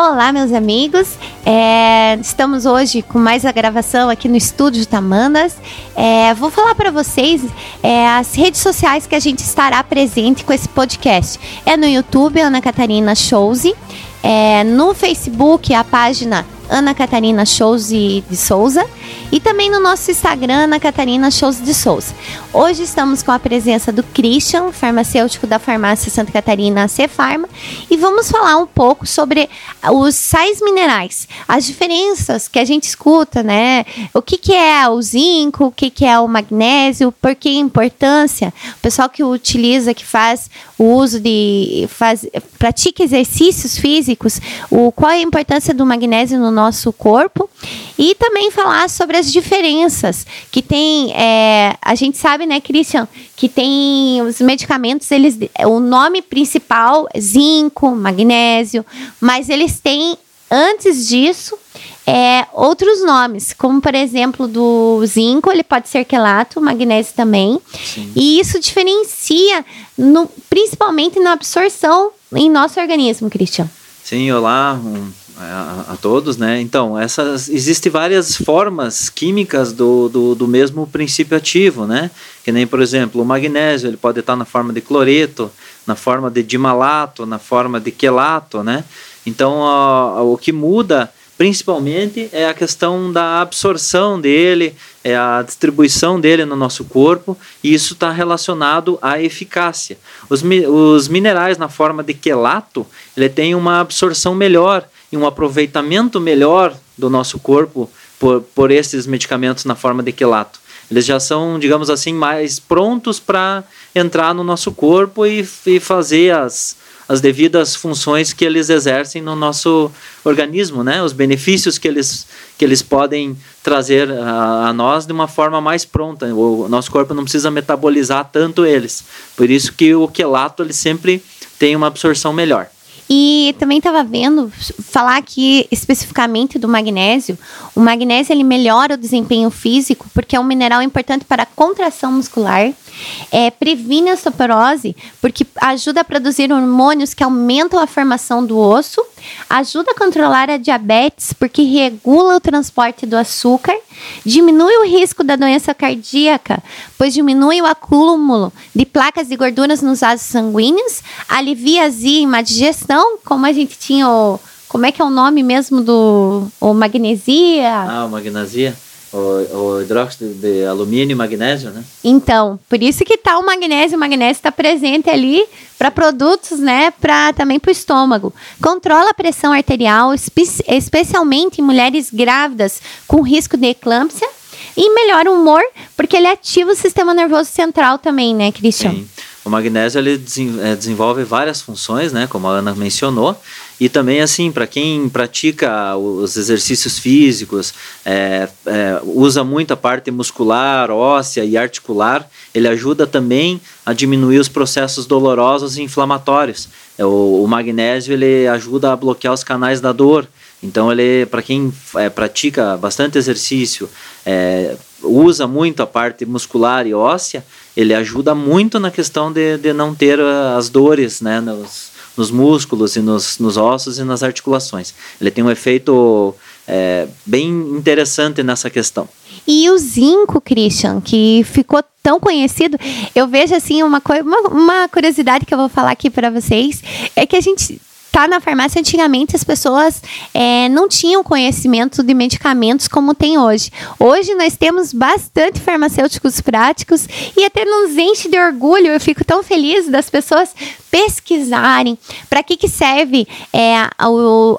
Olá, meus amigos. É, estamos hoje com mais a gravação aqui no estúdio Tamandas. É, vou falar para vocês é, as redes sociais que a gente estará presente com esse podcast. É no YouTube, Ana Catarina Shouse. É, no Facebook, a página Ana Catarina Shows de Souza e também no nosso Instagram, Ana Catarina Shows de Souza. Hoje estamos com a presença do Christian, farmacêutico da farmácia Santa Catarina C Farma, e vamos falar um pouco sobre os sais minerais, as diferenças que a gente escuta, né? O que, que é o zinco, o que, que é o magnésio, por que importância? O pessoal que utiliza, que faz o uso de. Faz, pratica exercícios físicos, o, qual é a importância do magnésio no nosso corpo e também falar sobre as diferenças que tem. É, a gente sabe, né, Christian, que tem os medicamentos, eles, o nome principal é zinco, magnésio, mas eles têm antes disso é, outros nomes, como por exemplo do zinco, ele pode ser quelato, magnésio também. Sim. E isso diferencia no, principalmente na absorção em nosso organismo, Christian. Sim, olá, um, a, a, todos, né? Então, essas existem várias formas químicas do, do, do, mesmo princípio ativo, né? Que nem, por exemplo, o magnésio, ele pode estar na forma de cloreto, na forma de dimalato, na forma de quelato, né? Então, o que muda principalmente é a questão da absorção dele, é a distribuição dele no nosso corpo, e isso está relacionado à eficácia. Os, os minerais na forma de quelato, ele tem uma absorção melhor e um aproveitamento melhor do nosso corpo por, por esses medicamentos na forma de quelato. Eles já são, digamos assim, mais prontos para entrar no nosso corpo e, e fazer as, as devidas funções que eles exercem no nosso organismo, né? Os benefícios que eles, que eles podem trazer a, a nós de uma forma mais pronta. O nosso corpo não precisa metabolizar tanto eles. Por isso que o quelato ele sempre tem uma absorção melhor. E também estava vendo falar aqui especificamente do magnésio. O magnésio ele melhora o desempenho físico porque é um mineral importante para a contração muscular é, previne a osteoporose, porque ajuda a produzir hormônios que aumentam a formação do osso, ajuda a controlar a diabetes, porque regula o transporte do açúcar, diminui o risco da doença cardíaca, pois diminui o acúmulo de placas de gorduras nos vasos sanguíneos, alivia a azia e digestão, como a gente tinha o. Como é que é o nome mesmo do. O magnesia? Ah, o magnesia? O, o hidróxido de alumínio e magnésio, né? Então, por isso que tá o magnésio, o magnésio está presente ali para produtos, né, para também para o estômago. Controla a pressão arterial, espe especialmente em mulheres grávidas com risco de eclâmpsia e melhora o humor, porque ele ativa o sistema nervoso central também, né, Christian? Sim. O magnésio ele é, desenvolve várias funções, né, como a Ana mencionou, e também assim para quem pratica os exercícios físicos, é, é, usa muito a parte muscular, óssea e articular, ele ajuda também a diminuir os processos dolorosos e inflamatórios. É, o, o magnésio ele ajuda a bloquear os canais da dor. Então ele, para quem é, pratica bastante exercício, é, usa muito a parte muscular e óssea, ele ajuda muito na questão de, de não ter as dores né, nos, nos músculos e nos, nos ossos e nas articulações. Ele tem um efeito é, bem interessante nessa questão. E o zinco, Christian, que ficou tão conhecido, eu vejo assim uma, uma, uma curiosidade que eu vou falar aqui para vocês, é que a gente tá na farmácia antigamente as pessoas é, não tinham conhecimento de medicamentos como tem hoje. Hoje nós temos bastante farmacêuticos práticos e até nos enche de orgulho. Eu fico tão feliz das pessoas pesquisarem para que, que serve é, o,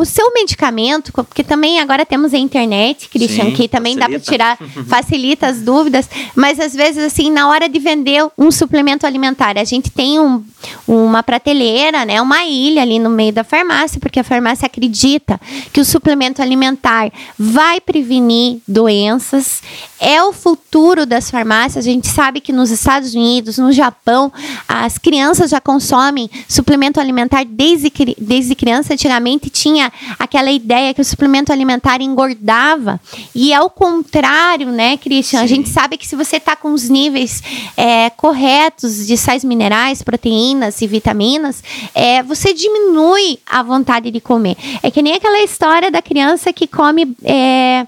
o seu medicamento, porque também agora temos a internet, Christian, Sim, que também facilita. dá para tirar, facilita as dúvidas, mas às vezes, assim, na hora de vender um suplemento alimentar, a gente tem um, uma prateleira, né, uma ilha ali no meio da farmácia, porque a farmácia acredita que o suplemento alimentar vai prevenir doenças, é o futuro das farmácias. A gente sabe que nos Estados Unidos, no Japão, as crianças já consomem suplemento alimentar desde, desde criança, antigamente tinha aquela ideia que o suplemento alimentar engordava. E ao contrário, né, Christian? Sim. A gente sabe que se você está com os níveis é, corretos de sais minerais, proteínas e vitaminas, é, você diminui a vontade de comer. É que nem aquela história da criança que come. É,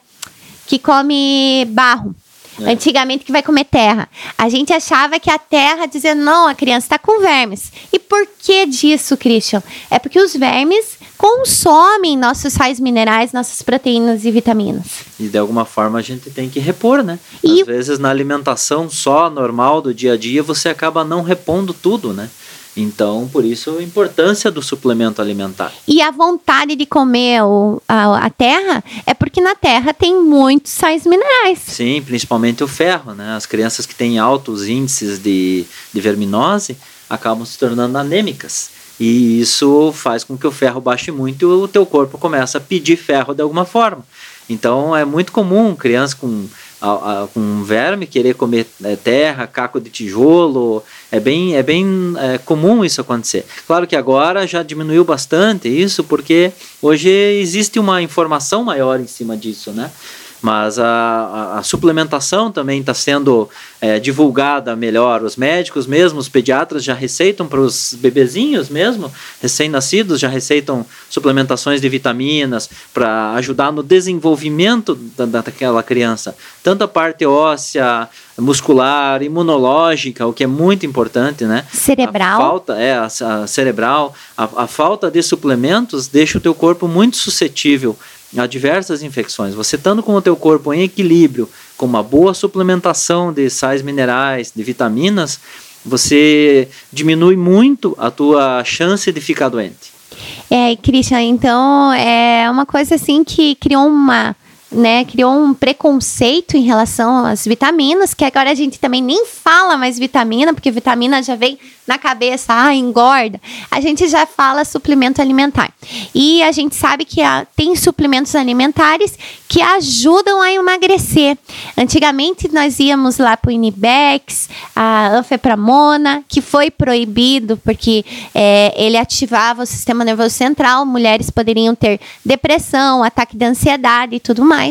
que come barro. É. Antigamente que vai comer terra. A gente achava que a terra dizia, não, a criança está com vermes. E por que disso, Christian? É porque os vermes consomem nossos sais minerais, nossas proteínas e vitaminas. E de alguma forma a gente tem que repor, né? E... Às vezes na alimentação só normal do dia a dia você acaba não repondo tudo, né? Então, por isso a importância do suplemento alimentar. E a vontade de comer o, a, a, terra é porque na terra tem muitos sais minerais. Sim, principalmente o ferro, né? As crianças que têm altos índices de, de verminose acabam se tornando anêmicas. E isso faz com que o ferro baixe muito e o teu corpo começa a pedir ferro de alguma forma. Então é muito comum crianças com com verme querer comer é, terra, caco de tijolo. É bem, é bem é, comum isso acontecer. Claro que agora já diminuiu bastante isso, porque hoje existe uma informação maior em cima disso, né? Mas a, a, a suplementação também está sendo é, divulgada melhor. Os médicos mesmo, os pediatras já receitam para os bebezinhos mesmo, recém-nascidos, já receitam suplementações de vitaminas para ajudar no desenvolvimento da, daquela criança. Tanto a parte óssea, muscular, imunológica, o que é muito importante, né? Cerebral. A falta, é, a, a cerebral. A, a falta de suplementos deixa o teu corpo muito suscetível a diversas infecções. Você estando com o teu corpo em equilíbrio, com uma boa suplementação de sais minerais, de vitaminas, você diminui muito a tua chance de ficar doente. É, Christian, então é uma coisa assim que criou uma né, criou um preconceito em relação às vitaminas, que agora a gente também nem fala mais vitamina, porque vitamina já vem na cabeça, ah, engorda. A gente já fala suplemento alimentar. E a gente sabe que há, tem suplementos alimentares que ajudam a emagrecer. Antigamente nós íamos lá para o Inibex, a Anfepramona, que foi proibido porque é, ele ativava o sistema nervoso central, mulheres poderiam ter depressão, ataque de ansiedade e tudo mais.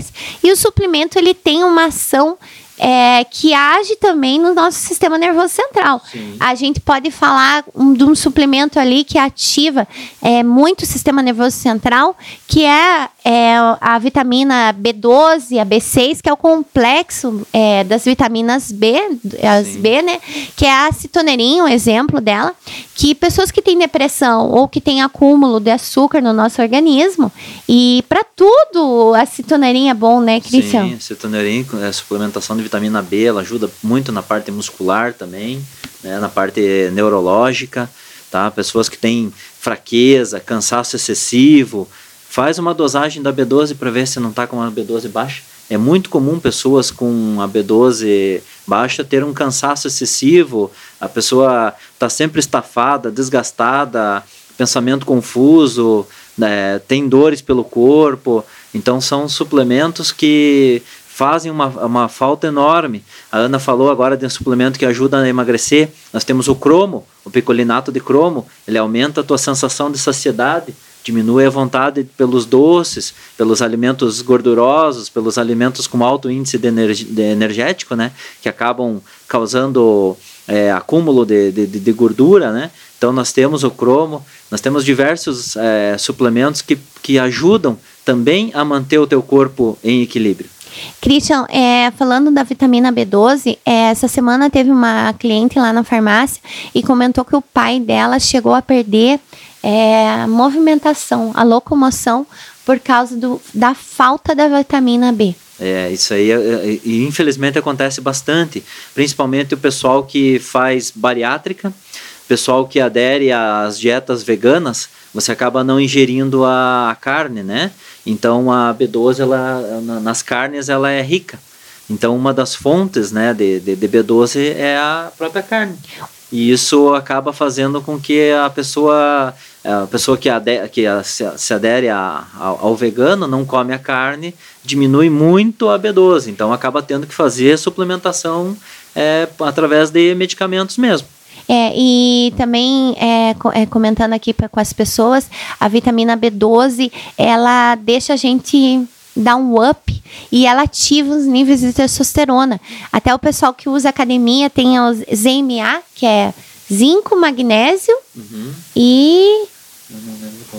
E o suplemento ele tem uma ação é, que age também no nosso sistema nervoso central. Sim. A gente pode falar um, de um suplemento ali que ativa é, muito o sistema nervoso central, que é, é, a vitamina B12, a B6, que é o complexo é, das vitaminas B, as Sim. B, né? Que é a citonerin, um exemplo dela, que pessoas que têm depressão ou que têm acúmulo de açúcar no nosso organismo, e para tudo a citonerin é bom, né, Cristian? Sim, citonerin é suplementação de vitamina B, ela ajuda muito na parte muscular também, né, na parte neurológica, tá? Pessoas que têm fraqueza, cansaço excessivo, faz uma dosagem da B12 para ver se não está com uma B12 baixa. É muito comum pessoas com a B12 baixa ter um cansaço excessivo, a pessoa está sempre estafada, desgastada, pensamento confuso, né, tem dores pelo corpo. Então são suplementos que fazem uma, uma falta enorme. A Ana falou agora de um suplemento que ajuda a emagrecer. Nós temos o cromo, o picolinato de cromo. Ele aumenta a tua sensação de saciedade, diminui a vontade pelos doces, pelos alimentos gordurosos, pelos alimentos com alto índice de, energi de energético, né? Que acabam causando é, acúmulo de, de, de, gordura, né? Então nós temos o cromo, nós temos diversos é, suplementos que, que ajudam também a manter o teu corpo em equilíbrio. Christian, é, falando da vitamina B12, é, essa semana teve uma cliente lá na farmácia e comentou que o pai dela chegou a perder é, a movimentação, a locomoção, por causa do, da falta da vitamina B. É, isso aí, é, é, infelizmente, acontece bastante, principalmente o pessoal que faz bariátrica, pessoal que adere às dietas veganas, você acaba não ingerindo a, a carne, né? Então a B12 ela nas carnes ela é rica. Então uma das fontes, né, de, de, de B12 é a própria carne. E isso acaba fazendo com que a pessoa a pessoa que, que se adere a, ao, ao, vegano não come a carne, diminui muito a B12. Então acaba tendo que fazer suplementação é, através de medicamentos mesmo. É, e também é, é, comentando aqui pra, com as pessoas, a vitamina B12 ela deixa a gente dar um up e ela ativa os níveis de testosterona. Até o pessoal que usa academia tem os ZMA, que é zinco, magnésio uhum. e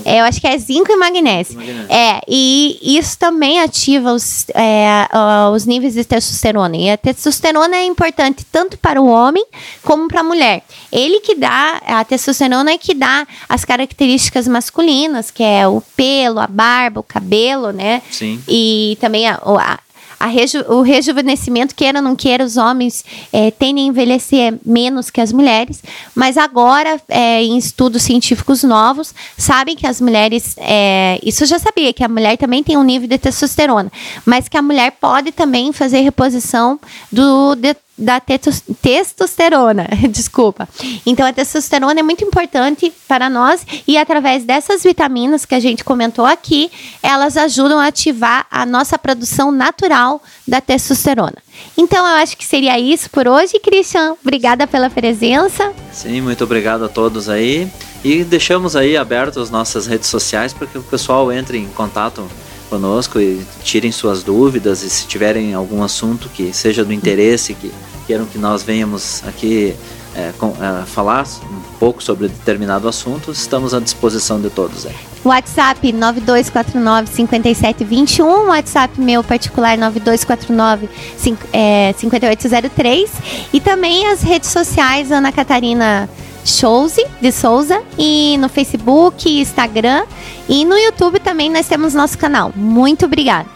é, eu acho que é zinco e magnésio. magnésio. É, e isso também ativa os, é, os níveis de testosterona. E a testosterona é importante tanto para o homem como para a mulher. Ele que dá, a testosterona é que dá as características masculinas, que é o pelo, a barba, o cabelo, né? Sim. E também a, a reju o rejuvenescimento, queira ou não queira, os homens é, tendem a envelhecer menos que as mulheres, mas agora, é, em estudos científicos novos, sabem que as mulheres, é, isso eu já sabia, que a mulher também tem um nível de testosterona, mas que a mulher pode também fazer reposição do, de, da testosterona, desculpa. Então a testosterona é muito importante para nós e através dessas vitaminas que a gente comentou aqui, elas ajudam a ativar a nossa produção natural da testosterona. Então eu acho que seria isso por hoje, Christian. Obrigada pela presença. Sim, muito obrigado a todos aí. E deixamos aí abertas as nossas redes sociais para que o pessoal entre em contato conosco e tirem suas dúvidas e se tiverem algum assunto que seja do interesse, que queiram que nós venhamos aqui é, com, é, falar um pouco sobre determinado assunto, estamos à disposição de todos. É. WhatsApp 9249-5721, WhatsApp meu particular 9249 é, 5803 e também as redes sociais Ana Catarina Shows de Souza e no Facebook, Instagram e no YouTube também nós temos nosso canal. Muito obrigada.